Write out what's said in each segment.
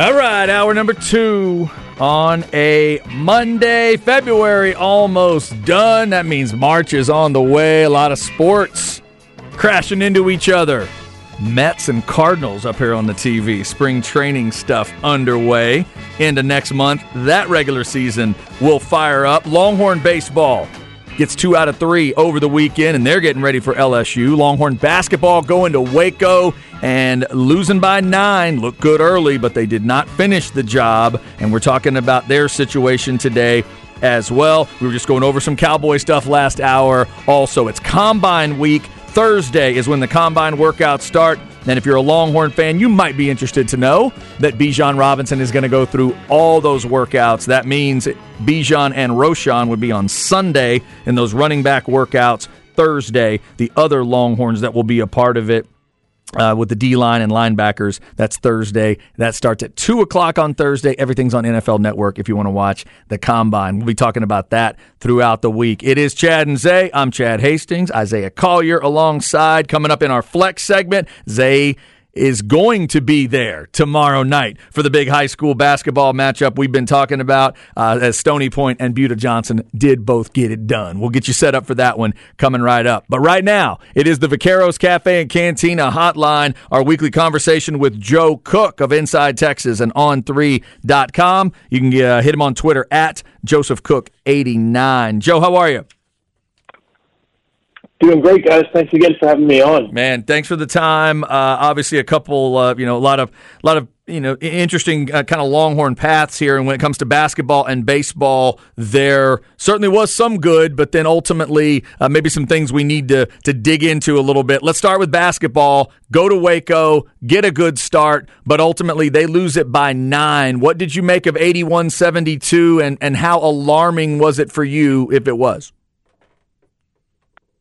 All right, hour number two on a Monday, February almost done. That means March is on the way. A lot of sports crashing into each other. Mets and Cardinals up here on the TV. Spring training stuff underway into next month. That regular season will fire up. Longhorn baseball gets two out of three over the weekend, and they're getting ready for LSU. Longhorn basketball going to Waco and losing by nine. Looked good early, but they did not finish the job. And we're talking about their situation today as well. We were just going over some Cowboy stuff last hour. Also, it's Combine Week. Thursday is when the Combine workouts start. And if you're a Longhorn fan, you might be interested to know that Bijan Robinson is going to go through all those workouts. That means Bijan and Roschon would be on Sunday in those running back workouts. Thursday, the other Longhorns that will be a part of it uh, with the D line and linebackers. That's Thursday. That starts at 2 o'clock on Thursday. Everything's on NFL Network if you want to watch the combine. We'll be talking about that throughout the week. It is Chad and Zay. I'm Chad Hastings. Isaiah Collier alongside. Coming up in our flex segment, Zay is going to be there tomorrow night for the big high school basketball matchup we've been talking about uh, as Stony Point and Buda Johnson did both get it done. We'll get you set up for that one coming right up. But right now, it is the Vaqueros Cafe and Cantina hotline, our weekly conversation with Joe Cook of Inside Texas and On3.com. You can uh, hit him on Twitter at Joseph Cook89. Joe, how are you? Doing great, guys. Thanks again for having me on. Man, thanks for the time. Uh, obviously, a couple, uh, you know, a lot of, a lot of, you know, interesting uh, kind of Longhorn paths here. And when it comes to basketball and baseball, there certainly was some good, but then ultimately uh, maybe some things we need to to dig into a little bit. Let's start with basketball. Go to Waco, get a good start, but ultimately they lose it by nine. What did you make of 81-72, and and how alarming was it for you if it was?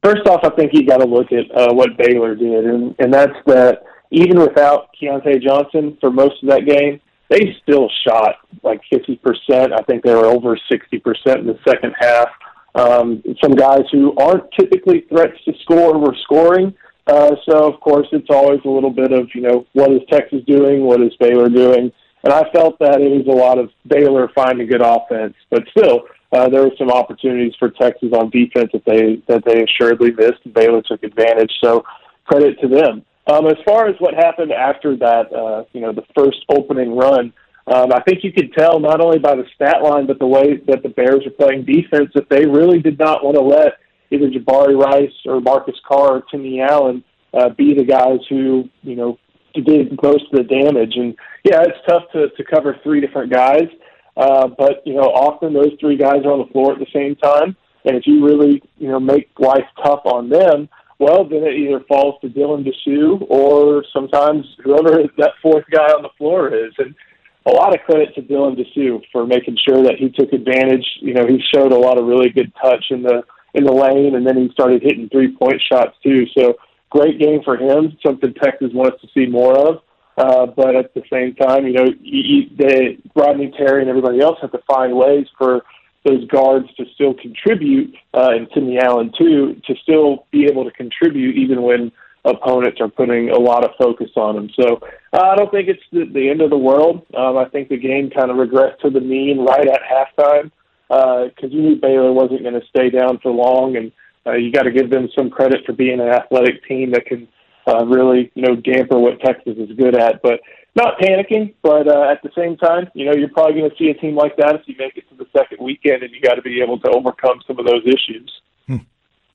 First off, I think you got to look at uh, what Baylor did, and, and that's that even without Keyontae Johnson for most of that game, they still shot like 50%. I think they were over 60% in the second half. Um, some guys who aren't typically threats to score were scoring. Uh, so, of course, it's always a little bit of, you know, what is Texas doing? What is Baylor doing? And I felt that it was a lot of Baylor finding good offense, but still, uh, there were some opportunities for Texas on defense that they that they assuredly missed. And Baylor took advantage, so credit to them. Um, as far as what happened after that, uh, you know, the first opening run, um, I think you could tell not only by the stat line, but the way that the Bears are playing defense that they really did not want to let either Jabari Rice or Marcus Carr or Timmy Allen uh, be the guys who, you know, did most of the damage. And yeah, it's tough to, to cover three different guys. Uh, but you know, often those three guys are on the floor at the same time, and if you really you know make life tough on them, well, then it either falls to Dylan Disu or sometimes whoever that fourth guy on the floor is. And a lot of credit to Dylan Disu for making sure that he took advantage. You know, he showed a lot of really good touch in the in the lane, and then he started hitting three point shots too. So great game for him. Something Texas wants to see more of. Uh, but at the same time, you know, you, you, they, Rodney Terry and everybody else have to find ways for those guards to still contribute, uh, and Timmy Allen too, to still be able to contribute even when opponents are putting a lot of focus on them. So uh, I don't think it's the, the end of the world. Um, I think the game kind of regressed to the mean right at halftime because uh, you knew Baylor wasn't going to stay down for long, and uh, you got to give them some credit for being an athletic team that can uh, really, you know, damper what Texas is good at. But not panicking, but uh, at the same time, you know, you're probably going to see a team like that if you make it to the second weekend, and you got to be able to overcome some of those issues. Hmm.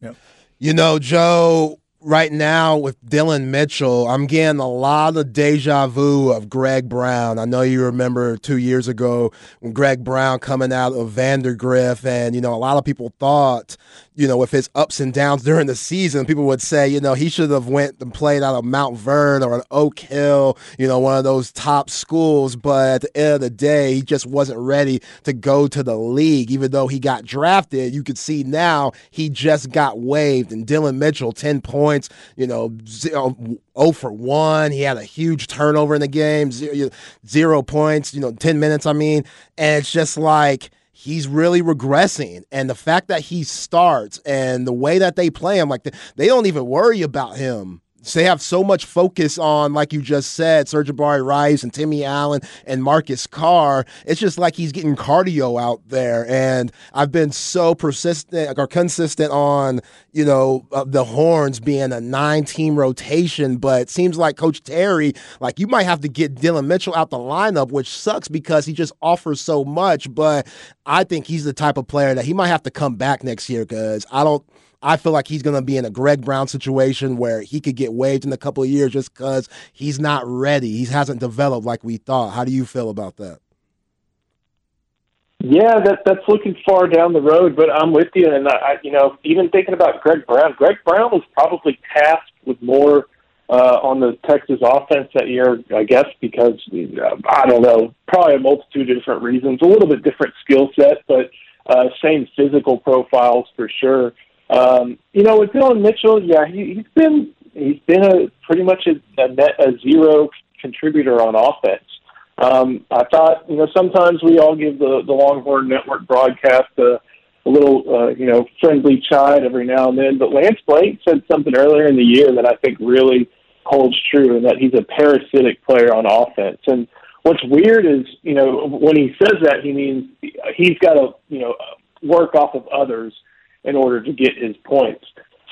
Yep. You know, Joe, right now with Dillon Mitchell, I'm getting a lot of deja vu of Greg Brown. I know you remember two years ago when Greg Brown coming out of Vandegrift, and you know a lot of people thought, you know, with his ups and downs during the season, people would say, you know, he should have went and played out of Mount Vernon or an Oak Hill, you know, one of those top schools. But at the end of the day, he just wasn't ready to go to the league. Even though he got drafted, you could see now he just got waived. And Dillon Mitchell, ten points, you know, zero, 0 for 1. He had a huge turnover in the game, zero, zero points, you know, 10 minutes, I mean. And it's just like, he's really regressing. And the fact that he starts and the way that they play him, like they don't even worry about him they have so much focus on, like you just said, Sir'Jabari Rice and Timmy Allen and Marcus Carr. It's just like he's getting cardio out there. And I've been so persistent or consistent on, you know, uh, the Horns being a nine team rotation. But it seems like Coach Terry, like you might have to get Dillon Mitchell out the lineup, which sucks because he just offers so much. But I think he's the type of player that he might have to come back next year because I don't I feel like he's going to be in a Greg Brown situation where he could get waived in a couple of years just because he's not ready. He hasn't developed like we thought. How do you feel about that? Yeah, that that's looking far down the road, but I'm with you. And I, you know, even thinking about Greg Brown, Greg Brown was probably tasked with more uh, on the Texas offense that year, I guess, because uh, I don't know, probably a multitude of different reasons, a little bit different skill set, but uh, same physical profiles for sure. Um, you know, with Dillon Mitchell, yeah, he, he's been he's been a pretty much a, a net a zero contributor on offense. Um, I thought, you know, sometimes we all give the the Longhorn Network broadcast a, a little, uh, you know, friendly chide every now and then. But Lance Blanks said something earlier in the year that I think really holds true, and that he's a parasitic player on offense. And what's weird is, you know, when he says that, he means he's got to, you know, work off of others in order to get his points.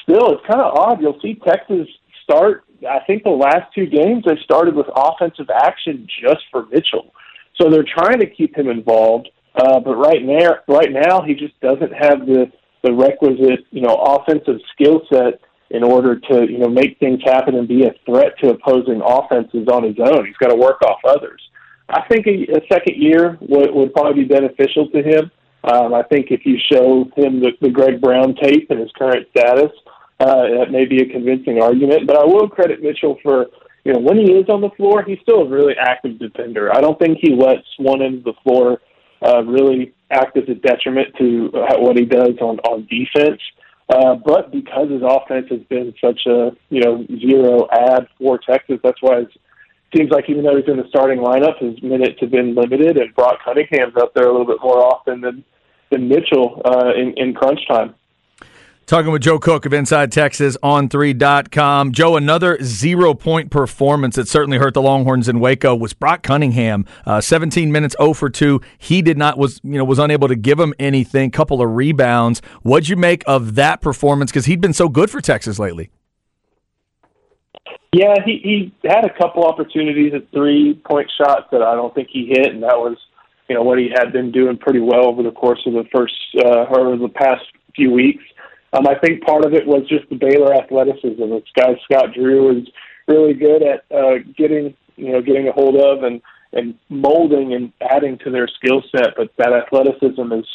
Still, it's kind of odd. You'll see Texas start. I think the last two games they started with offensive action just for Mitchell, so they're trying to keep him involved. Uh, but right now, right now, he just doesn't have the the requisite, you know, offensive skill set in order to, you know, make things happen and be a threat to opposing offenses on his own. He's got to work off others. I think a, a second year would, would probably be beneficial to him. Um, I think if you show him the, the Greg Brown tape and his current status, uh, that may be a convincing argument. But I will credit Mitchell for, you know, when he is on the floor, he's still a really active defender. I don't think he lets one end of the floor uh, really act as a detriment to what he does on on defense. Uh, but because his offense has been such a you know zero ad for Texas, that's why it seems like even though he's in the starting lineup, his minutes have been limited, and Brock Cunningham's up there a little bit more often than than Mitchell uh, in, in crunch time. Talking with Joe Cook of Inside Texas On3.com. Joe, another zero point performance that certainly hurt the Longhorns in Waco was Brock Cunningham. Uh, 17 minutes 0 for 2. He did not was you know was unable to give him anything. Couple of rebounds. What'd you make of that performance? Because he'd been so good for Texas lately. Yeah, he, he had a couple opportunities at three point shots that I don't think he hit, and that was you know what he had been doing pretty well over the course of the first uh, or the past few weeks. Um, I think part of it was just the Baylor athleticism. This guy Scott Drew is really good at uh, getting you know getting a hold of and and molding and adding to their skill set, but that athleticism is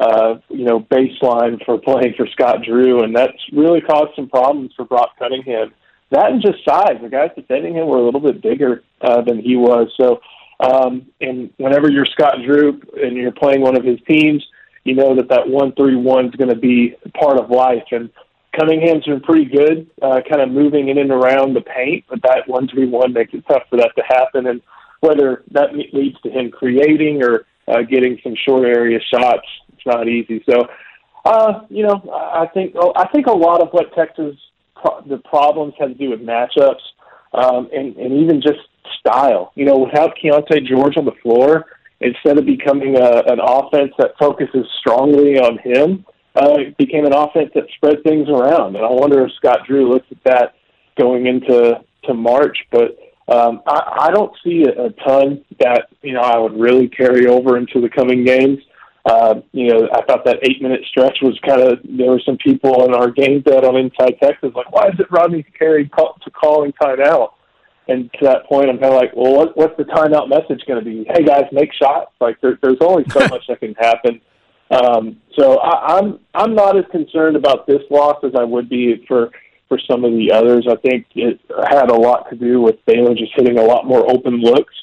uh, you know baseline for playing for Scott Drew, and that's really caused some problems for Brock Cunningham. That and just size. The guys defending him were a little bit bigger uh, than he was, so um, and whenever you're Scott Drew and you're playing one of his teams, you know that that one three one is going to be part of life. And Cunningham's been pretty good, uh, kind of moving in and around the paint, but that one three one makes it tough for that to happen. And whether that leads to him creating or uh, getting some short area shots, it's not easy. So, uh, you know, I think I think a lot of what Texas the problems had to do with matchups um, and, and even just style. You know, without Keyonte George on the floor, instead of becoming a, an offense that focuses strongly on him, uh, it became an offense that spread things around. And I wonder if Scott Drew looks at that going into to March. But um, I, I don't see a, a ton that you know I would really carry over into the coming games. Uh, you know, I thought that eight minute stretch was kind of. There were some people in our game bet on Inside Texas like, why is it Rodney Terry call, to calling timeout? and to that point, I'm kind of like, well, what, what's the timeout message going to be? Hey guys, make shots. Like there, there's only so much that can happen. Um, so I, I'm I'm not as concerned about this loss as I would be for for some of the others. I think it had a lot to do with Baylor just hitting a lot more open looks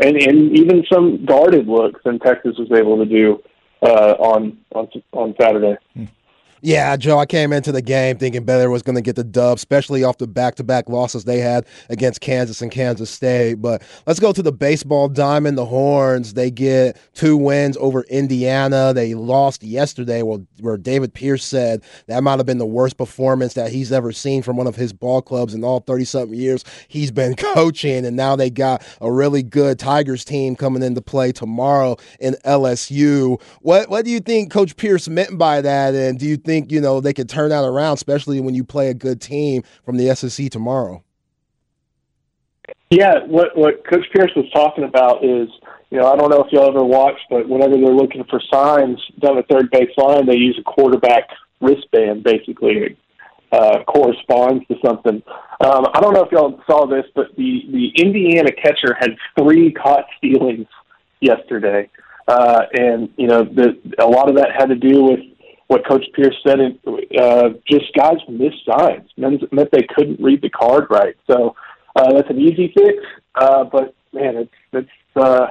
and and even some guarded looks than Texas was able to do uh, on on on Saturday. Yeah, Joe, I came into the game thinking Baylor was going to get the dub, especially off the back to back losses they had against Kansas and Kansas State. But let's go to the baseball diamond, the Horns. They get two wins over Indiana. They lost yesterday, where, where David Pierce said that might have been the worst performance that he's ever seen from one of his ball clubs in all 30 something years he's been coaching. And now they got a really good Tigers team coming into play tomorrow in LSU. What, what do you think Coach Pierce meant by that? And do you think think you know they could turn that around, especially when you play a good team from the SEC tomorrow. Yeah, what what Coach Pierce was talking about is, you know, I don't know if y'all ever watched, but whenever they're looking for signs down the third base line, they use a quarterback wristband, basically uh, corresponds to something. Um, I don't know if y'all saw this, but the the Indiana catcher had three caught stealings yesterday, uh, and you know, the, a lot of that had to do with what Coach Pierce said, and uh, just guys missed signs meant, meant they couldn't read the card right. So uh, that's an easy fix, uh, but man, it's it's uh,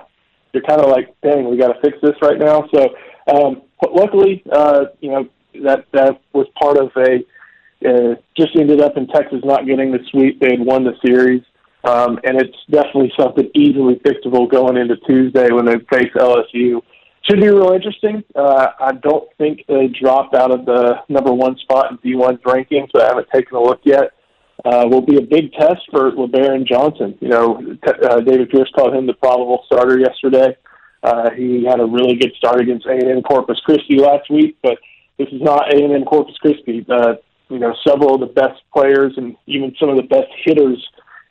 you're kind of like, dang, we got to fix this right now. So um, luckily, uh, you know that that was part of a. Uh, just ended up in Texas not getting the sweep. They had won the series, um, and it's definitely something easily fixable going into Tuesday when they face LSU should be real interesting. Uh, I don't think they dropped out of the number one spot in D1's rankings, but I haven't taken a look yet. Uh, will be a big test for Lebarron Johnson. You know, t- uh, David Pierce called him the probable starter yesterday. Uh, he had a really good start against A&M Corpus Christi last week, but this is not A&M Corpus Christi. Uh, you know, several of the best players and even some of the best hitters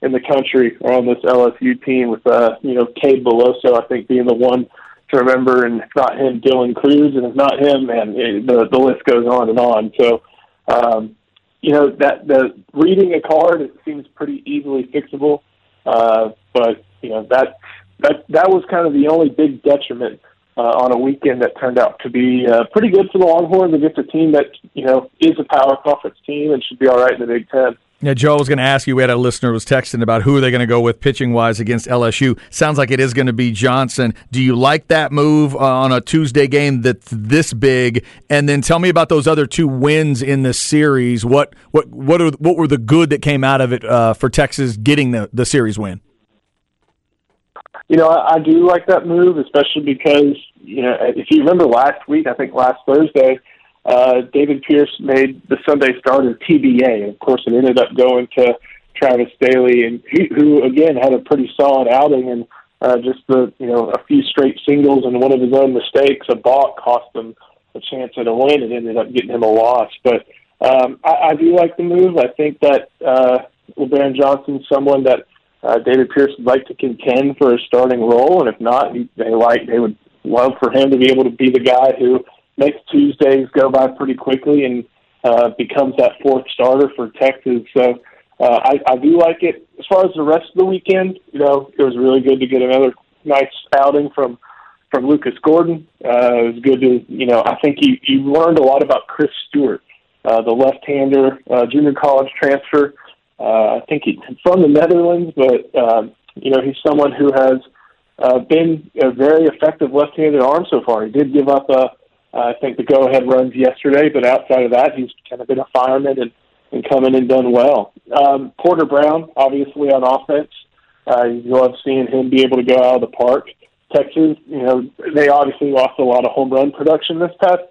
in the country are on this LSU team with, uh, you know, Cade Beloso, I think, being the one – to remember, and if not him, Dylan Crews, and if not him, it, the the list goes on and on. So, um, you know that the reading a card it seems pretty easily fixable, uh, but you know that that that was kind of the only big detriment uh, on a weekend that turned out to be uh, pretty good for the Longhorns against a team that you know is a power conference team and should be all right in the Big Ten. Yeah, Joe, I was going to ask you. We had a listener who was texting about who are they going to go with pitching wise against LSU. Sounds like it is going to be Johnson. Do you like that move uh, on a Tuesday game that's this big? And then tell me about those other two wins in the series. What what what are, what were the good that came out of it uh, for Texas getting the the series win? You know, I, I do like that move, especially because you know if you remember last week, I think last Thursday uh, David Pierce made the Sunday starter TBA. Of course, it ended up going to Travis Sthele, and he, who again had a pretty solid outing, and uh, just the you know a few straight singles and one of his own mistakes, a balk cost him a chance at a win, and ended up getting him a loss. But um, I, I do like the move. I think that uh, Lebarron Johnson's someone that uh, David Pierce would like to contend for a starting role, and if not, he, they like they would love for him to be able to be the guy who makes Tuesdays go by pretty quickly and uh, becomes that fourth starter for Texas. So uh, I, I do like it. As far as the rest of the weekend, you know, it was really good to get another nice outing from from Lucas Gordon. Uh, it was good to, you know, I think you you learned a lot about Chris Stewart, uh, the left-hander, uh, junior college transfer. Uh, I think he's from the Netherlands, but uh, you know he's someone who has uh, been a very effective left-handed arm so far. He did give up a uh, I think the go-ahead runs yesterday, but outside of that, he's kind of been a fireman and, and come in and done well. Um, Porter Brown, obviously on offense, uh, you love seeing him be able to go out of the park. Texas, you know, they obviously lost a lot of home run production this past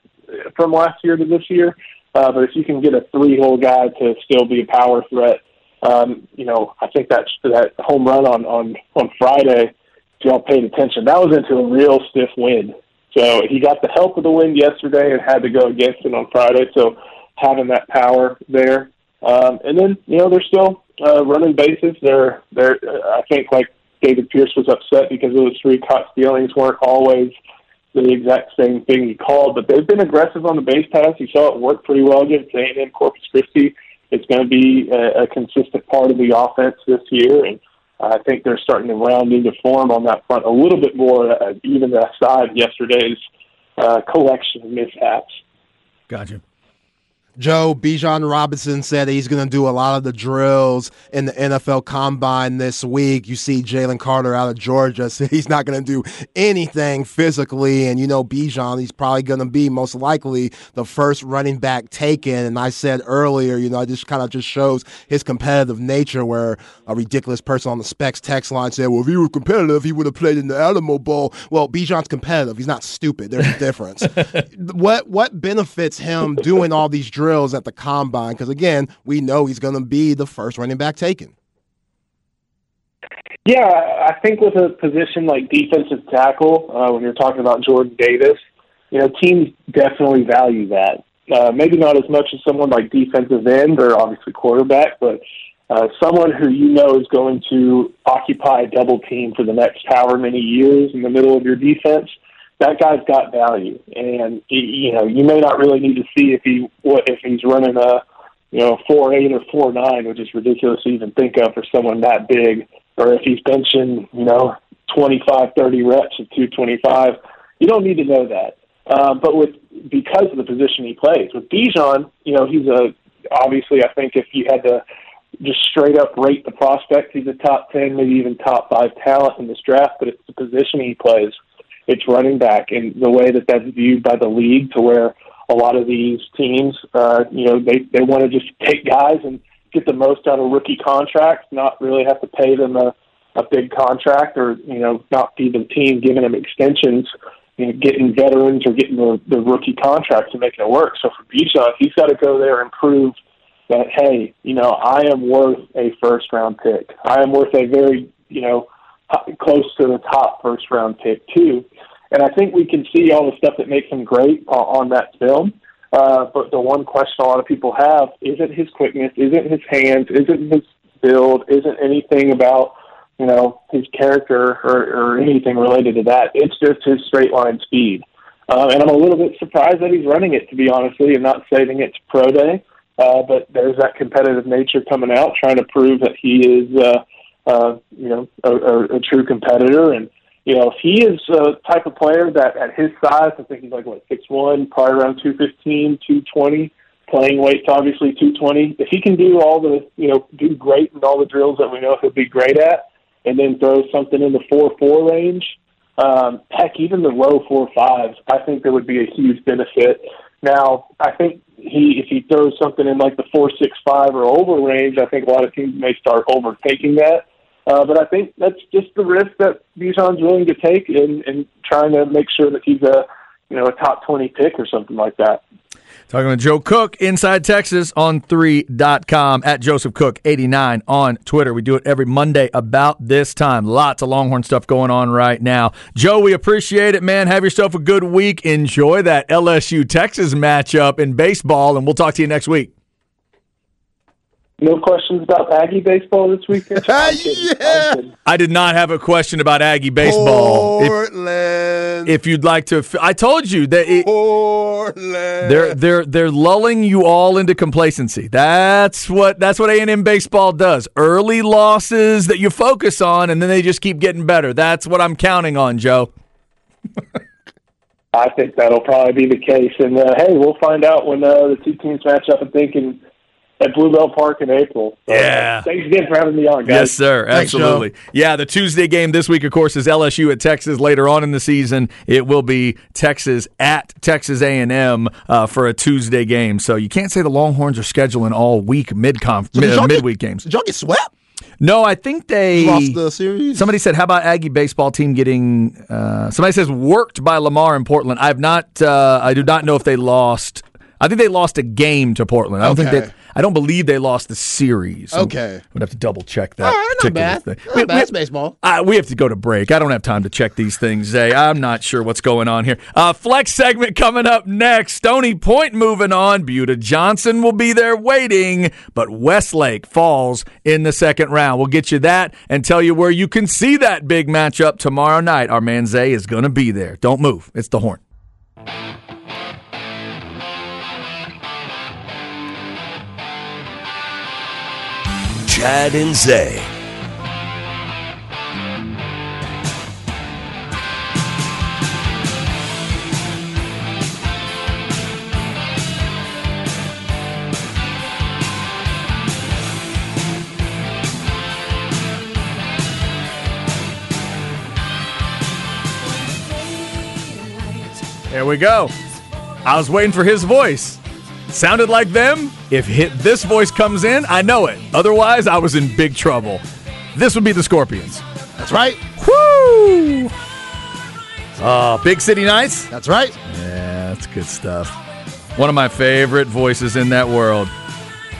from last year to this year. Uh, but if you can get a three-hole guy to still be a power threat, um, you know, I think that that home run on on on Friday, if y'all paid attention, that was into a real stiff wind. So he got the help of the wind yesterday and had to go against it on Friday. So having that power there, um, and then you know they're still uh, running bases. They're they're I think like David Pierce was upset because those three caught stealings weren't always the exact same thing he called, but they've been aggressive on the base pass. You saw it work pretty well against A&M Corpus Christi. It's going to be a, a consistent part of the offense this year, and I think they're starting to round into form on that front a little bit more, uh, even aside yesterday's uh, collection of mishaps. Gotcha. Joe Bijan Robinson said he's going to do a lot of the drills in the NFL Combine this week. You see Jalen Carter out of Georgia said he's not going to do anything physically, and you know Bijan, he's probably going to be most likely the first running back taken. And I said earlier, you know, it just kind of just shows his competitive nature. Where a ridiculous person on the Specs text line said, "Well, if he were competitive, he would have played in the Alamo Bowl." Well, Bijan's competitive. He's not stupid. There's a difference. what what benefits him doing all these drills? Drills at the combine because again, we know he's going to be the first running back taken. Yeah, I think with a position like defensive tackle, uh, when you're talking about Jordan Davis, you know, teams definitely value that. Uh, maybe not as much as someone like defensive end or obviously quarterback, but uh, someone who you know is going to occupy a double team for the next however many years in the middle of your defense that guy's got value, and you know you may not really need to see if he what if he's running a you know four eight or four nine, which is ridiculous to even think of for someone that big, or if he's benching you know twenty five thirty reps at two twenty five. You don't need to know that, um, but with because of the position he plays with Bijan, you know he's a obviously I think if you had to just straight up rate the prospect, he's a top ten, maybe even top five talent in this draft. But it's the position he plays it's running back, and the way that that's viewed by the league, to where a lot of these teams, uh, you know, they they want to just take guys and get the most out of rookie contracts, not really have to pay them a a big contract, or you know, not be the team giving them extensions, you know, getting veterans or getting the, the rookie contracts and making it work. So for Bijan, he's got to go there and prove that hey, you know, I am worth a first round pick. I am worth a very, you know, close to the top first round pick too. And I think we can see all the stuff that makes him great uh, on that film. Uh, but the one question a lot of people have isn't his quickness, isn't his hands, isn't his build, isn't anything about you know his character or, or anything related to that. It's just his straight line speed. Uh, and I'm a little bit surprised that he's running it, to be honestly, and not saving it to pro day. Uh, but there's that competitive nature coming out, trying to prove that he is uh, uh, you know, a, a, a true competitor. And, you know, if he is a type of player that at his size, I think he's like, what, six one, probably around two fifteen, two twenty, playing weight's obviously 220. If he can do all the, you know, do great in all the drills that we know he'll be great at, and then throw something in the 4-4 range, um, heck, even the low 4-5s, I think there would be a huge benefit. Now, I think he if he throws something in like the 4-6-5 or over range, I think a lot of teams may start overtaking that. Uh, but I think that's just the risk that Bijan's willing to take in, in trying to make sure that he's a you know a top twenty pick or something like that. Talking to Joe Cook, Inside Texas On3.com, at Joseph Cook 89 on Twitter. We do it every Monday about this time. Lots of Longhorn stuff going on right now. Joe, we appreciate it, man. Have yourself a good week. Enjoy that LSU Texas matchup in baseball, and we'll talk to you next week. No questions about Aggie baseball this weekend. yeah. I did not have a question about Aggie baseball. Portland. If, if you'd like to, I told you that it, Portland. they're they're they're lulling you all into complacency. That's what that's what A and M baseball does. Early losses that you focus on, and then they just keep getting better. That's what I'm counting on, Joe. I think that'll probably be the case. And uh, hey, we'll find out when uh, the two teams match up. I think in at Blue Bell Park in April. So, yeah. Thanks again for having me on, guys. Yes, sir. Absolutely. Joe. yeah, the Tuesday game this week, of course, is LSU at Texas. Later on in the season, it will be Texas at Texas A&M uh, for a Tuesday game. So you can't say the Longhorns are scheduling all week mid conf So mid, y'all get- midweek games. Did y'all get swept? No, I think they Lost the series? Somebody said, "How about Aggie baseball team getting?" Uh, somebody says worked by Lamar in Portland. I've not. Uh, I do not know if they lost. I think they lost a game to Portland. I don't think Okay. they. I don't believe they lost the series. Okay. I'm, would have to double check that. All right, not bad. Thing. Not We- bad. we- baseball. uh, we have to go to break. I don't have time to check these things, Zay. I'm not sure what's going on here. Uh, flex segment coming up next. Stony Point moving on. Buda Johnson will be there waiting, but Westlake falls in the second round. We'll get you that and tell you where you can see that big matchup tomorrow night. Our man Zay is going to be there. Don't move. It's the horn. Chad and Zay. There we go. I was waiting for his voice. Sounded like them. If hit, this voice comes in, I know it. Otherwise, I was in big trouble. This would be the Scorpions. That's right. Woo! Oh, Big City Nights? That's right. Yeah, that's good stuff. One of my favorite voices in that world.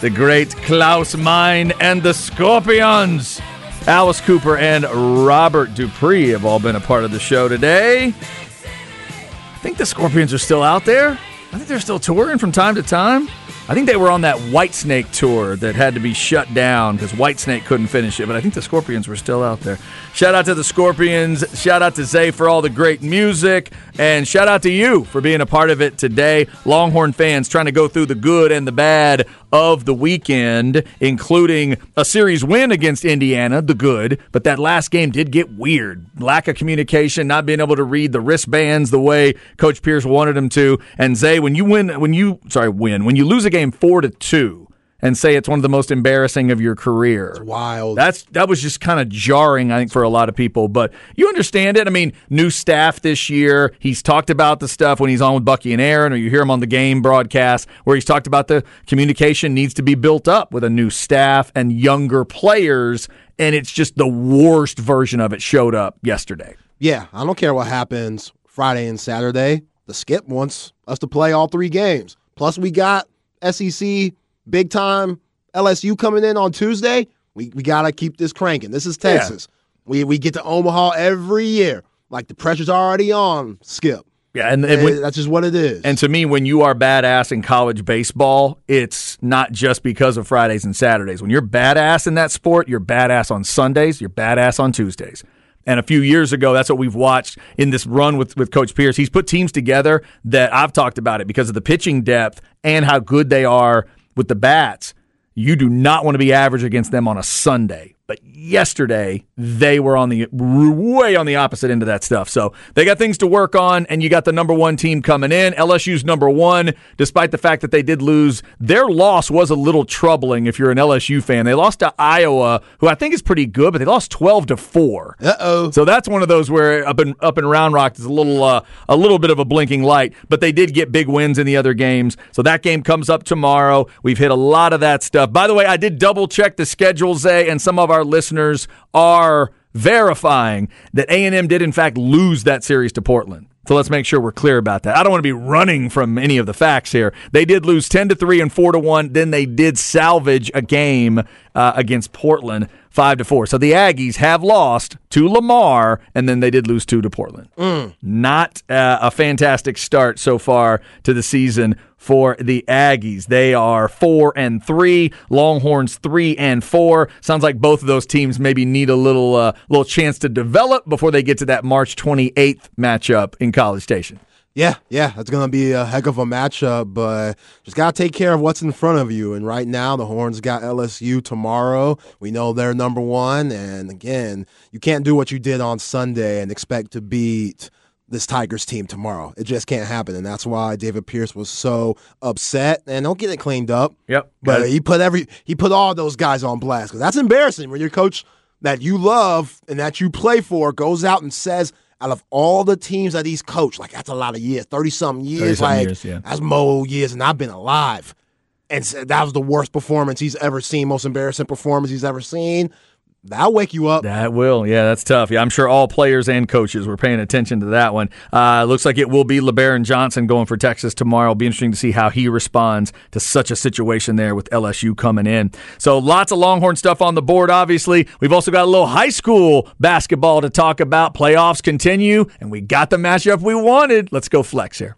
The great Klaus Meine and the Scorpions. Alice Cooper and Robert Dupree have all been a part of the show today. I think the Scorpions are still out there. I think they're still touring from time to time. I think they were on that Whitesnake tour that had to be shut down because Whitesnake couldn't finish it, but I think the Scorpions were still out there. Shout out to the Scorpions. Shout out to Zay for all the great music. And shout out to you for being a part of it today. Longhorn fans trying to go through the good and the bad of the weekend, including a series win against Indiana, the good, but that last game did get weird. Lack of communication, not being able to read the wristbands the way Coach Pierce wanted him to. And Zay, when you win, when you, sorry, win, when you lose a game four to two, and say it's one of the most embarrassing of your career. It's wild. That's that was just kind of jarring, I think, for a lot of people. But you understand it. I mean, new staff this year. He's talked about the stuff when he's on with Bucky and Aaron, or you hear him on the game broadcast where he's talked about the communication needs to be built up with a new staff and younger players. And it's just the worst version of it showed up yesterday. Yeah, I don't care what happens Friday and Saturday. The skip wants us to play all three games. Plus, we got SEC big time LSU coming in on Tuesday. We we gotta keep this cranking. This is Texas. Yeah. We we get to Omaha every year. Like the pressure's already on. Skip. Yeah, and, and when, that's just what it is. And to me, when you are badass in college baseball, it's not just because of Fridays and Saturdays. When you're badass in that sport, you're badass on Sundays, you're badass on Tuesdays. And a few years ago, that's what we've watched in this run with, with Coach Pierce. He's put teams together that I've talked about it because of the pitching depth and how good they are with the bats, you do not want to be average against them on a Sunday. But yesterday, they were on the way on the opposite end of that stuff. So they got things to work on, and you got the number one team coming in. LSU's number one, despite the fact that they did lose. Their loss was a little troubling if you're an LSU fan. They lost to Iowa, who I think is pretty good, but they lost twelve to four. Uh oh. So that's one of those where up in up in Round Rock is a little uh, a little bit of a blinking light. But they did get big wins in the other games. So that game comes up tomorrow. We've hit a lot of that stuff. By the way, I did double check the schedules, Zay, and some of our listeners are verifying that A&M did in fact lose that series to Portland. So let's make sure we're clear about that. I don't want to be running from any of the facts here. They did lose 10 to 3 and 4 to 1, then they did salvage a game uh, against Portland 5 to 4. So the Aggies have lost to Lamar and then they did lose 2 to Portland. Mm. Not uh, a fantastic start so far to the season for the Aggies. They are four and three. Longhorns three and four. Sounds like both of those teams maybe need a little uh, little chance to develop before they get to that March 28th matchup in College Station. Yeah, yeah, it's going to be a heck of a matchup, but just got to take care of what's in front of you. And right now, the Horns got LSU tomorrow. We know they're number one. And again, you can't do what you did on Sunday and expect to beat this Tigers team tomorrow. It just can't happen, and that's why David Pierce was so upset. And don't get it cleaned up. Yep. But he put every he put all those guys on blast because that's embarrassing when your coach that you love and that you play for goes out and says out of all the teams that he's coached, like that's a lot of years, thirty something years, like years, yeah. that's mo years, and I've been alive. And that was the worst performance he's ever seen, most embarrassing performance he's ever seen. That'll wake you up. That will. Yeah, that's tough. Yeah, I'm sure all players and coaches were paying attention to that one. Uh, looks like it will be Lebarron Johnson going for Texas tomorrow. It'll be interesting to see how he responds to such a situation there with LSU coming in. So lots of Longhorn stuff on the board, obviously. We've also got a little high school basketball to talk about. Playoffs continue, and we got the matchup we wanted. Let's go flex here.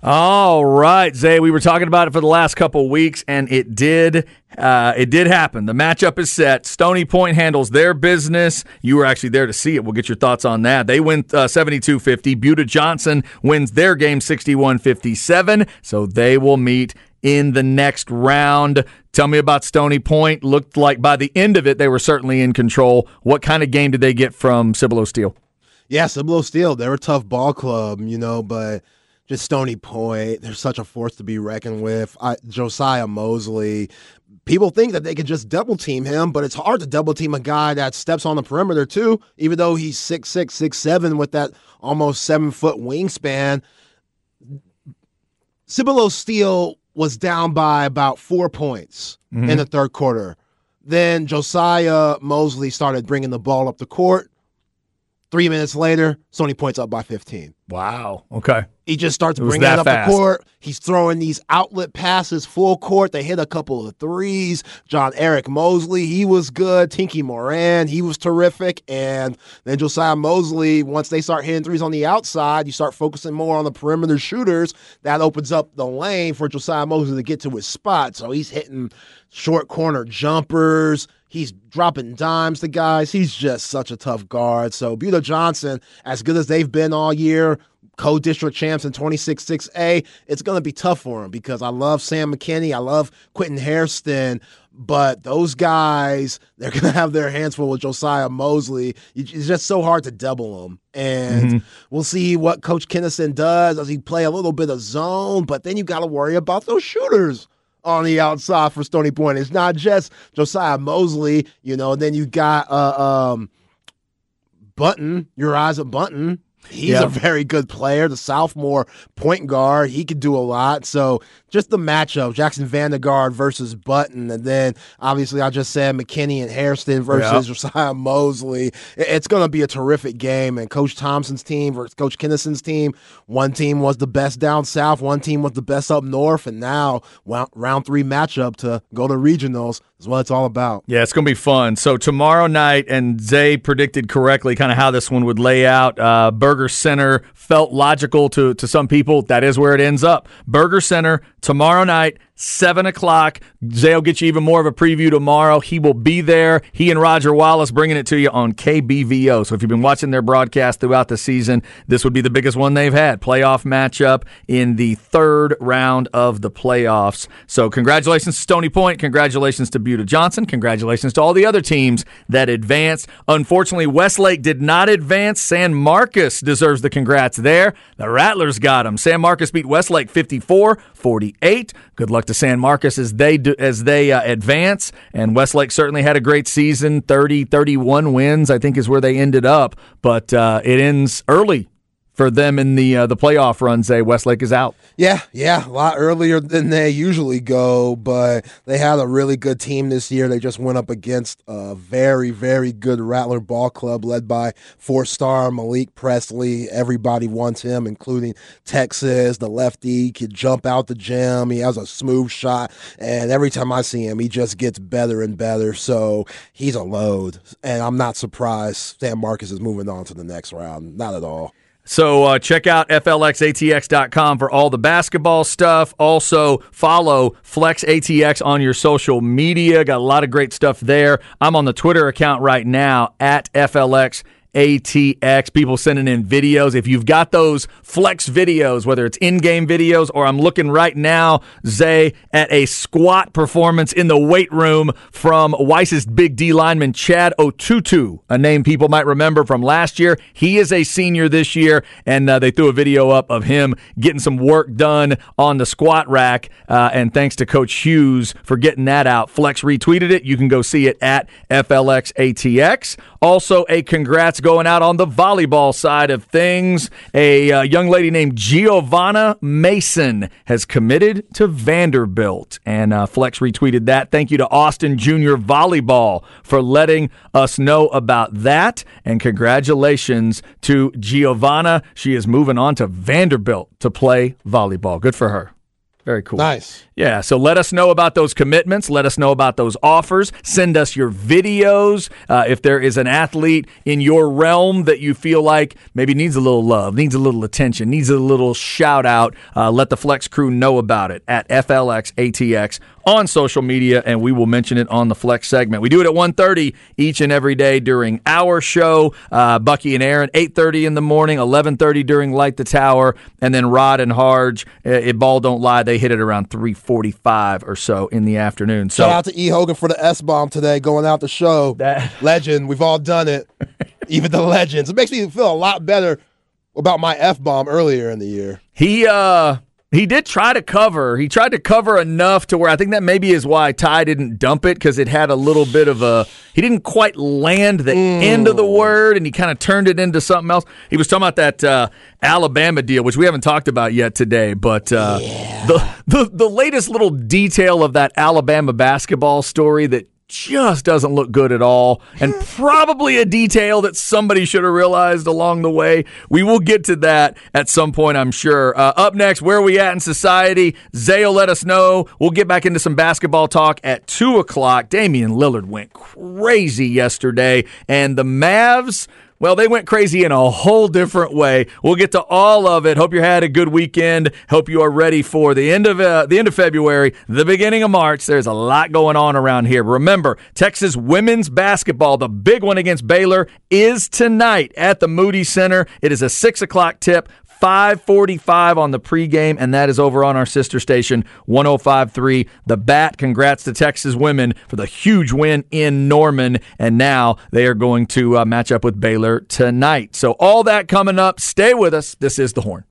All right, Zay. We were talking about it for the last couple weeks, and it did. Uh, it did happen. The matchup is set. Stony Point handles their business. You were actually there to see it. We'll get your thoughts on that. They win uh, 72 50. Buda Johnson wins their game 61 57. So they will meet in the next round. Tell me about Stony Point. Looked like by the end of it, they were certainly in control. What kind of game did they get from Cibolo Steele? Yeah, Cibolo Steele. They're a tough ball club, you know, but just Stony Point. They're such a force to be reckoned with. I, Josiah Mosley. People think that they can just double team him, but it's hard to double team a guy that steps on the perimeter too, even though he's six six, six seven with that almost seven foot wingspan. Cibolo Steele was down by about four points mm-hmm. in the third quarter. Then Josiah Mosley started bringing the ball up the court. Three minutes later, Stony Point's up by 15. Wow. Okay. He just starts bringing it up fast. the court. He's throwing these outlet passes full court. They hit a couple of threes. John Eric Mosley, he was good. Tinky Moran, he was terrific. And then Josiah Mosley, once they start hitting threes on the outside, you start focusing more on the perimeter shooters. That opens up the lane for Josiah Mosley to get to his spot. So he's hitting short corner jumpers. He's dropping dimes to guys. He's just such a tough guard. So Buda Johnson, as good as they've been all year, co-district champs in 26-6A, it's going to be tough for him because I love Sam McKinney. I love Quentin Hairston. But those guys, they're going to have their hands full with Josiah Mosley. It's just so hard to double them. And mm-hmm. we'll see what Coach Kennison does. Does he play a little bit of zone? But then you got to worry about those shooters on the outside for Stony Point. It's not just Josiah Mosley, you know, and then you got uh, um, Eyes Uriah Bunton, He's yep. a very good player, the sophomore point guard. He could do a lot. So just the matchup, Jackson Vandergaard versus Bunton, and then obviously I just said McKinney and Hairston versus yep. Josiah Mosley. It's going to be a terrific game. And Coach Thompson's team versus Coach Kennison's team. One team was the best down south, one team was the best up north, and now round three matchup to go to regionals is what it's all about. Yeah, it's going to be fun. So tomorrow night, and Zay predicted correctly kind of how this one would lay out. Uh, Burger Center felt logical to, to some people. That is where it ends up. Burger Center tomorrow night, 7 o'clock. Zay will get you even more of a preview tomorrow. He will be there. He and Roger Wallace bringing it to you on KBVO. So if you've been watching their broadcast throughout the season, this would be the biggest one they've had. Playoff matchup in the third round of the playoffs. So congratulations to Stony Point. Congratulations to Buda Johnson. Congratulations to all the other teams that advanced. Unfortunately, Westlake did not advance. San Marcos deserves the congrats there. The Rattlers got them. San Marcos beat Westlake 54 48. Good luck to San Marcos as they do, as they uh, advance. And Westlake certainly had a great season 30, 31 wins, I think, is where they ended up. But uh, it ends early for them in the uh, the playoff run. Say Westlake is out. Yeah, yeah, a lot earlier than they usually go, but they had a really good team this year. They just went up against a very, very good Rattler ball club led by four star Malik Presley. Everybody wants him, including Texas, the lefty. Could jump out the gym. He has a smooth shot, and every time I see him, he just gets better and better. So he's a load, and I'm not surprised San Marcos is moving on to the next round. Not at all. So uh, check out flxatx.com for all the basketball stuff. Also follow FlexATX on your social media. Got a lot of great stuff there. I'm on the Twitter account right now at FLX ATX. People sending in videos. If you've got those flex videos, whether it's in game videos or I'm looking right now, Zay, at a squat performance in the weight room from Weiss's big D lineman, Chad Otutu, a name people might remember from last year. He is a senior this year, and uh, they threw a video up of him getting some work done on the squat rack. Uh, and thanks to Coach Hughes for getting that out. Flex retweeted it. You can go see it at FLXATX. Also, a congrats going out on the volleyball side of things. A uh, young lady named Giovanna Mason has committed to Vanderbilt, and uh, Flex retweeted that. Thank you to Austin Junior Volleyball for letting us know about that, and congratulations to Giovanna. She is moving on to Vanderbilt to play volleyball. Good for her. Very cool. Nice. Yeah, so let us know about those commitments. Let us know about those offers. Send us your videos. Uh, if there is an athlete in your realm that you feel like maybe needs a little love, needs a little attention, needs a little shout out, uh, let the Flex crew know about it at FLXATX on social media, and we will mention it on the Flex segment. We do it at 1.30 each and every day during our show. Uh, Bucky and Aaron, 8.30 in the morning, 11.30 during Light the Tower, and then Rod and Harge, uh, if ball don't lie, they hit it around 3.45 or so in the afternoon. So Shout out to E. Hogan for the S bomb today, going out the show. That- Legend. We've all done it. Even the legends. It makes me feel a lot better about my F bomb earlier in the year. He uh he did try to cover. He tried to cover enough to where I think that maybe is why Ty didn't dump it because it had a little bit of a. He didn't quite land the end of the word, and he kind of turned it into something else. He was talking about that uh, Alabama deal, which we haven't talked about yet today. But uh, the, the the latest little detail of that Alabama basketball story that just doesn't look good at all, and probably a detail that somebody should have realized along the way. We will get to that at some point, I'm sure. Uh, up next, where are we at in society? Zay will let us know. We'll get back into some basketball talk at 2 o'clock. Damian Lillard went crazy yesterday, and the Mavs. Well, they went crazy in a whole different way. We'll get to all of it. Hope you had a good weekend. Hope you are ready for the end of uh, the end of February, the beginning of March. There's a lot going on around here. Remember, Texas women's basketball, the big one against Baylor, is tonight at the Moody Center. It is a six o'clock tip. 545 on the pregame, and that is over on our sister station, 1053 The Bat. Congrats to Texas women for the huge win in Norman, and now they are going to uh, match up with Baylor tonight. So, all that coming up. Stay with us. This is The Horn.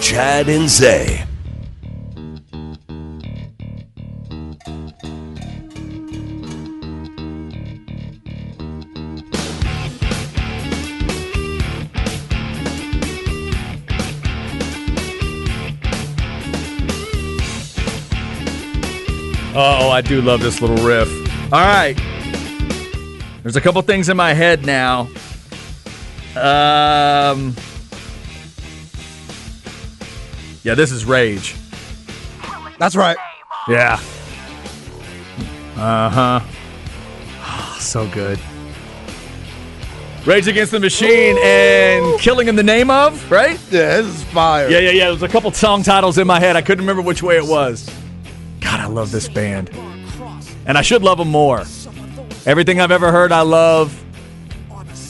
Chad and Zay. Oh, I do love this little riff. All right. There's a couple things in my head now. Um. Yeah, this is Rage. That's right. Yeah. Uh huh. so good. Rage Against the Machine and Killing in the Name of, right? Yeah, this is fire. Yeah, yeah, yeah. There's a couple song titles in my head. I couldn't remember which way it was. I love this band. And I should love them more. Everything I've ever heard, I love.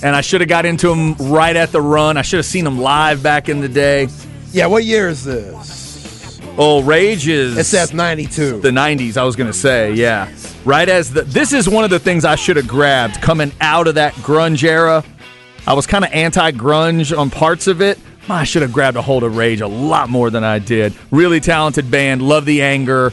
And I should have got into them right at the run. I should have seen them live back in the day. Yeah, what year is this? Oh, Rage is. It says 92. the 90s i was going to say yeah right as the this is one of the things i should have grabbed coming out of that grunge era i was kind of anti-grunge on parts of it i should have grabbed a hold of rage a lot more than i did really talented band love the anger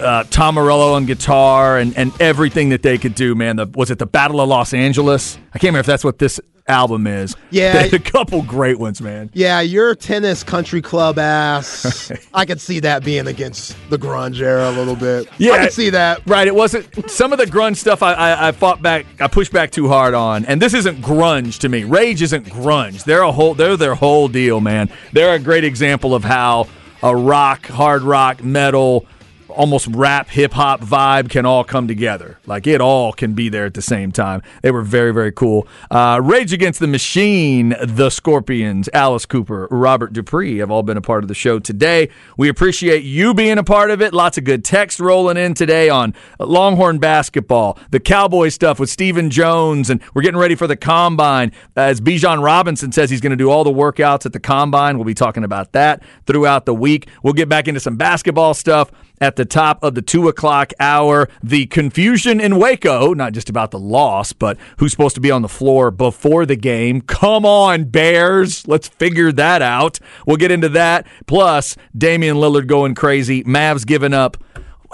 uh, Tom Morello on guitar and, and everything that they could do, man. The, was it the Battle of Los Angeles? I can't remember if that's what this album is. Yeah. A couple great ones, man. yeah, your tennis country club ass. I could see that being against the grunge era a little bit. Yeah. I could see that. Right. It wasn't some of the grunge stuff. I, I I fought back. I pushed back too hard on. And this isn't grunge to me. Rage isn't grunge. They're a whole. They're their whole deal, man. They're a great example of how a rock, hard rock, metal, almost rap, hip hop vibe can all come together. Like it all can be there at the same time. They were very very cool. Uh, Rage Against the Machine, The Scorpions, Alice Cooper, Robert Dupree have all been a part of the show today. We appreciate you being a part of it. Lots of good text rolling in today on Longhorn basketball, the Cowboy stuff with Stephen Jones, and we're getting ready for the combine. As Bijan Robinson says, he's going to do all the workouts at the combine. We'll be talking about that throughout the week. We'll get back into some basketball stuff at the top of the two o'clock hour. The confusion in Waco, not just about the loss, but who's supposed to be on the floor before the game. Come on, Bears. Let's figure that out. We'll get into that. Plus, Damian Lillard going crazy. Mavs giving up.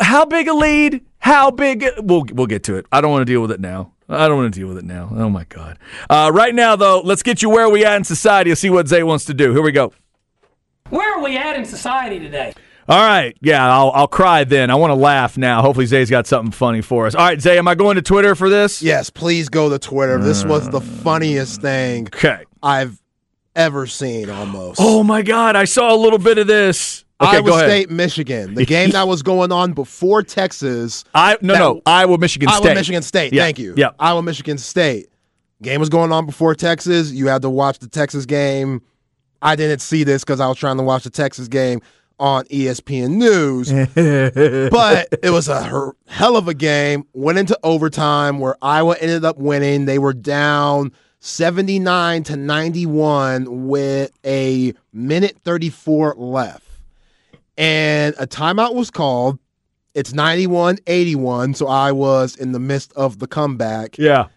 How big a lead? How big? We'll, we'll get to it. I don't want to deal with it now. I don't want to deal with it now. Oh, my God. Uh, right now, though, let's get you where we at in society and see what Zay wants to do. Here we go. Where are we at in society today? All right. Yeah, I'll, I'll cry then. I want to laugh now. Hopefully, Zay's got something funny for us. All right, Zay, am I going to Twitter for this? Yes, please go to Twitter. This was the mm. funniest thing Okay. I've ever seen almost. Oh, my God. I saw a little bit of this. Okay, Iowa. State, Michigan. The game that was going on before Texas. I, no, that- no. Iowa, Michigan Iowa, State. Michigan State. Yeah, Thank you. yeah. Iowa, Michigan State. Game was going on before Texas. You had to watch the Texas game. I didn't see this because I was trying to watch the Texas game on ESPN News. but it was a hell of a game. Went into overtime where Iowa ended up winning. They were down 79 to 91 with a minute 34 left. And a timeout was called. It's 91 81. So I was in the midst of the comeback. Yeah.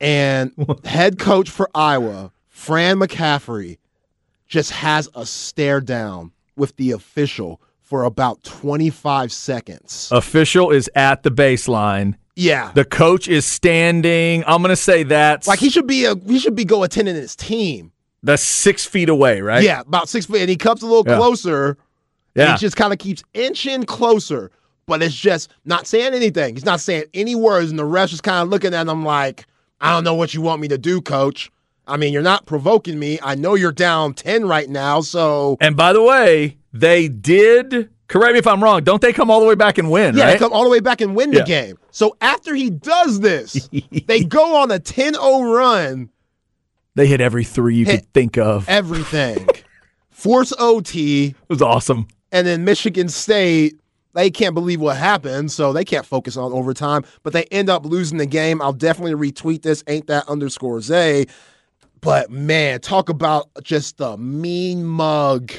And head coach for Iowa, Fran McCaffery, just has a stare down with the official for about 25 seconds. Official is at the baseline. yeah. The coach is standing. I'm going to say that's like he should be a he should be go attending his team. that's six feet away, right? Yeah, about six feet. And he comes a little Yeah. closer. Yeah. He just kind of keeps inching closer. But it's just not saying anything. He's not saying any words. And the rest just kind of looking at him like, I don't know what you want me to do, coach. I mean, you're not provoking me. I know you're down 10 right now. So, And by the way, they did. Correct me if I'm wrong. Don't they come all the way back and win? yeah, right? they come all the way back and win the game. So after he does this, they go on a 10 0 run, They hit every three you could think of. Everything. Force OT. It was awesome. And then Michigan State, they can't believe what happened, so they can't focus on overtime. But they end up losing the game. I'll definitely retweet this. Ain't that underscore Zay? But man, talk about just the mean mug.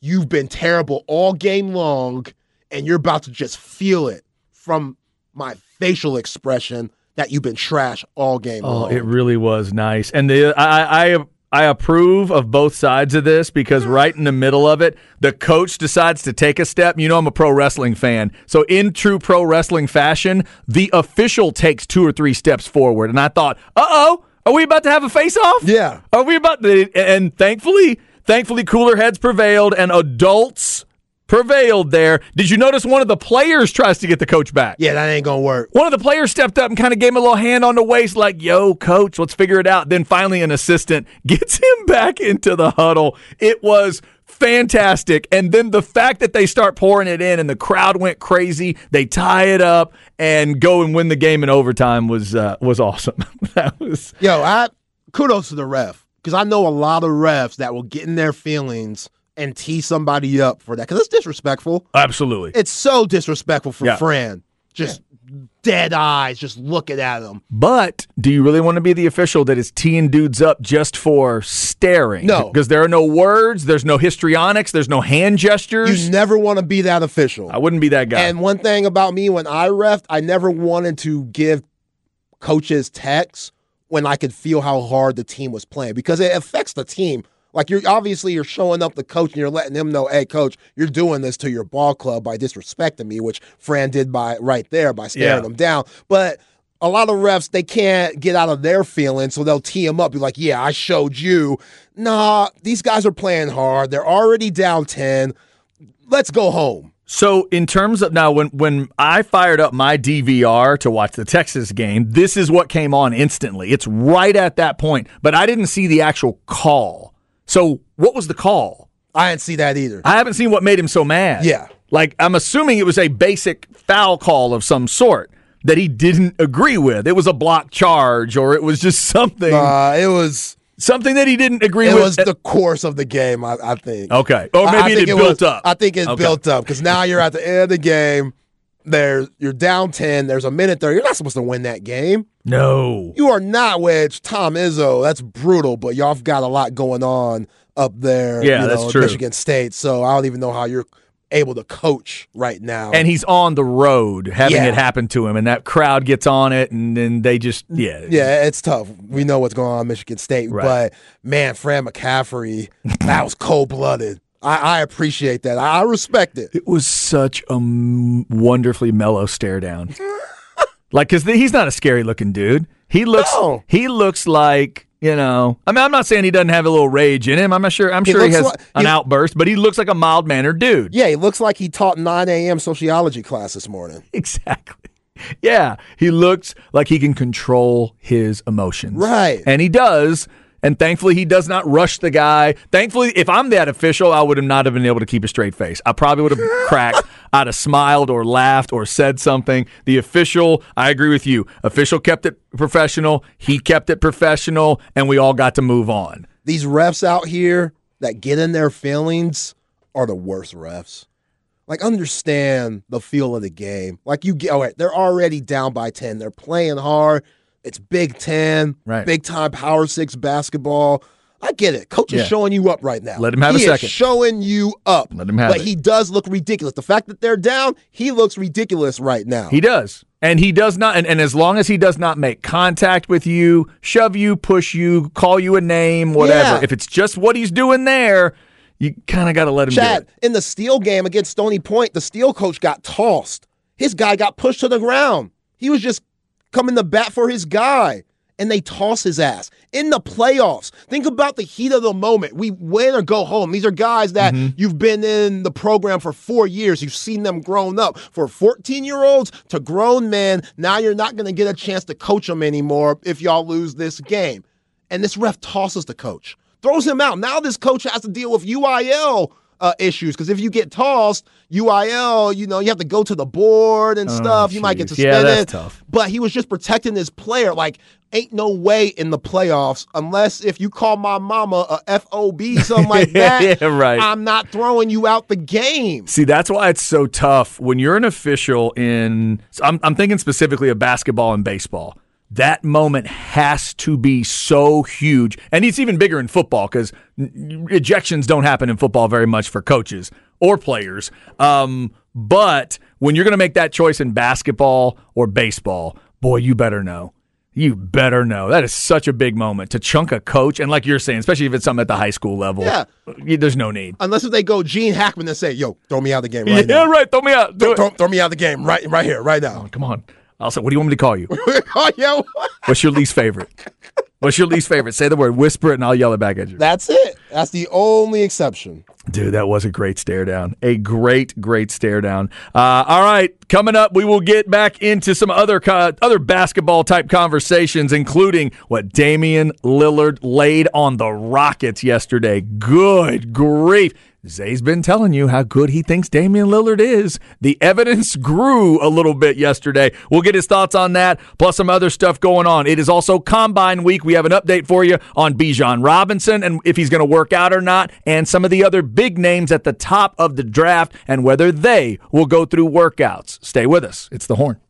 You've been terrible all game long, and you're about to just feel it from my facial expression that you've been trash all game Oh, long. it really was nice. And the I I I approve of both sides of this because right in the middle of it, the coach decides to take a step. You know, I'm a pro wrestling fan. So, in true pro wrestling fashion, the official takes two or three steps forward. And I thought, uh oh, are we about to have a face off? Yeah. Are we about to? And thankfully, thankfully, cooler heads prevailed and adults prevailed there. Did you notice one of the players tries to get the coach back? yeah, that ain't gonna work. One of the players stepped up and kind of gave him a little hand on the waist, like, yo, coach, let's figure it out. Then finally, an assistant gets him back into the huddle. It was fantastic. And then the fact that they start pouring it in and the crowd went crazy, they tie it up and go and win the game in overtime was uh, was awesome. that was Yo, I kudos to the ref because I know a lot of refs that will get in their feelings and tee somebody up for that because it's disrespectful. absolutely. It's so disrespectful for Yeah. Fran. Just dead eyes, just looking at him. But do you really want to be the official that is teeing dudes up just for staring? No. Because there are no words, there's no histrionics, there's no hand gestures. You never want to be that official. I wouldn't be that guy. And one thing about me when I refed, I never wanted to give coaches texts when I could feel how hard the team was playing because it affects the team. Like you're obviously you're showing up the coach and you're letting him know, hey coach, you're doing this to your ball club by disrespecting me, which Fran did by right there by staring Yeah. him down. But a lot of refs they can't get out of their feelings, so they'll tee him up. Be like, yeah, I showed you. Nah, these guys are playing hard. They're already down ten. Let's go home. So in terms of now when when I fired up my DVR to watch the Texas game, this is what came on instantly. It's right at that point, but I didn't see the actual call. So what was the call? I didn't see that either. I haven't seen what made him so mad. Yeah. Like I'm assuming it was a basic foul call of some sort that he didn't agree with. It was a block charge or it was just something Uh, it was something that he didn't agree it with. It was the course of the game. I, I think. okay. Or maybe I it think had was- built up. I think it Okay. built up because now you're at the end of the game. There, you're down ten. There's a minute there. You're not supposed to win that game. no. You are not. Which Tom Izzo, that's brutal. But y'all have got a lot going on up there. Yeah, you that's know, at true. Michigan State. So I don't even know how you're able to coach right now. and he's on the road having Yeah. it happen to him and that crowd gets on it and then they just yeah Yeah, it's tough. We know what's going on in Michigan State, Right. but man, Fran McCaffery, that was cold blooded. I, I appreciate that. I respect it. it was such a m- wonderfully mellow stare down like because he's not a scary looking dude he looks No. he looks like You know, I mean, I'm not saying he doesn't have a little rage in him. I'm not sure. I'm He sure he has like- an he- outburst, but he looks like a mild mannered dude. Yeah, he looks like he taught 9 a.m. sociology class this morning. Exactly. Yeah, he looks like he can control his emotions. Right. And he does. And thankfully, he does not rush the guy. Thankfully, if I'm that official, I would have not have been able to keep a straight face. I probably would have cracked. I'd have smiled or laughed or said something. The official, I agree with you. Official kept it professional. He kept it professional, and we all got to move on. These refs out here that get in their feelings are the worst refs. Like, understand the feel of the game. Like, you get, all right, they're already down by 10. They're playing hard. It's Big Ten, Right. big time Power Six basketball. I get it. Coach is showing you up right now. Let him have he a second. Showing you up. Let him have but it. he does look ridiculous. The fact that they're down, he looks ridiculous right now. He does. And he does not, and, and as long as he does not make contact with you, shove you, push you, call you a name, whatever, Yeah. if it's just what he's doing there, you kind of got to let him Chad, do it. in the Steele game against Stony Point, the Steele coach got tossed. His guy got pushed to the ground. He was just coming to bat for his guy, and they toss his ass. In the playoffs, think about the heat of the moment. We win or go home. These are guys that Mm-hmm. you've been in the program for four years. You've seen them grown up. For 14 year olds to grown men, now you're not going to get a chance to coach them anymore if y'all lose this game. And this ref tosses the coach, throws him out. Now this coach has to deal with UIL uh, issues because if you get tossed, UIL, you know, you have to go to the board and stuff. You might get Oh, jeez. Yeah, suspended. that's tough. But he was just protecting his player. Like, ain't no way in the playoffs unless if you call my mama a FOB, something like that. Yeah, right. I'm not throwing you out the game. See, that's why it's so tough when you're an official in. I'm, I'm thinking specifically of basketball and baseball. That moment has to be so huge, and it's even bigger in football because ejections don't happen in football very much for coaches or players. Um, but when you're going to make that choice in basketball or baseball, boy, you better know. You better know. That is such a big moment to chunk a coach, and like you're saying, especially if it's something at the high school level. Yeah. there's no need. Unless if they go Gene Hackman and say, yo, throw me out of the game right yeah, now. right. Throw me out. Throw, it. throw, throw me out of the game right, right here, right now. Come on. I'll say, what do you want me to call you? oh, yo. What's your least favorite? What's your least favorite? Say the word, whisper it, and I'll yell it back at you. That's it. That's the only exception. Dude, that was a great stare down. A great, great stare down. Uh, all right, coming up, we will get back into some other co- other basketball type conversations, including what Damian Lillard laid on the Rockets yesterday. Good grief. Zay's been telling you how good he thinks Damian Lillard is. The evidence grew a little bit yesterday. We'll get his thoughts on that, plus some other stuff going on. It is also Combine Week. We have an update for you on Bijan Robinson and if he's going to work out or not, and some of the other big names at the top of the draft and whether they will go through workouts. Stay with us. It's the horn.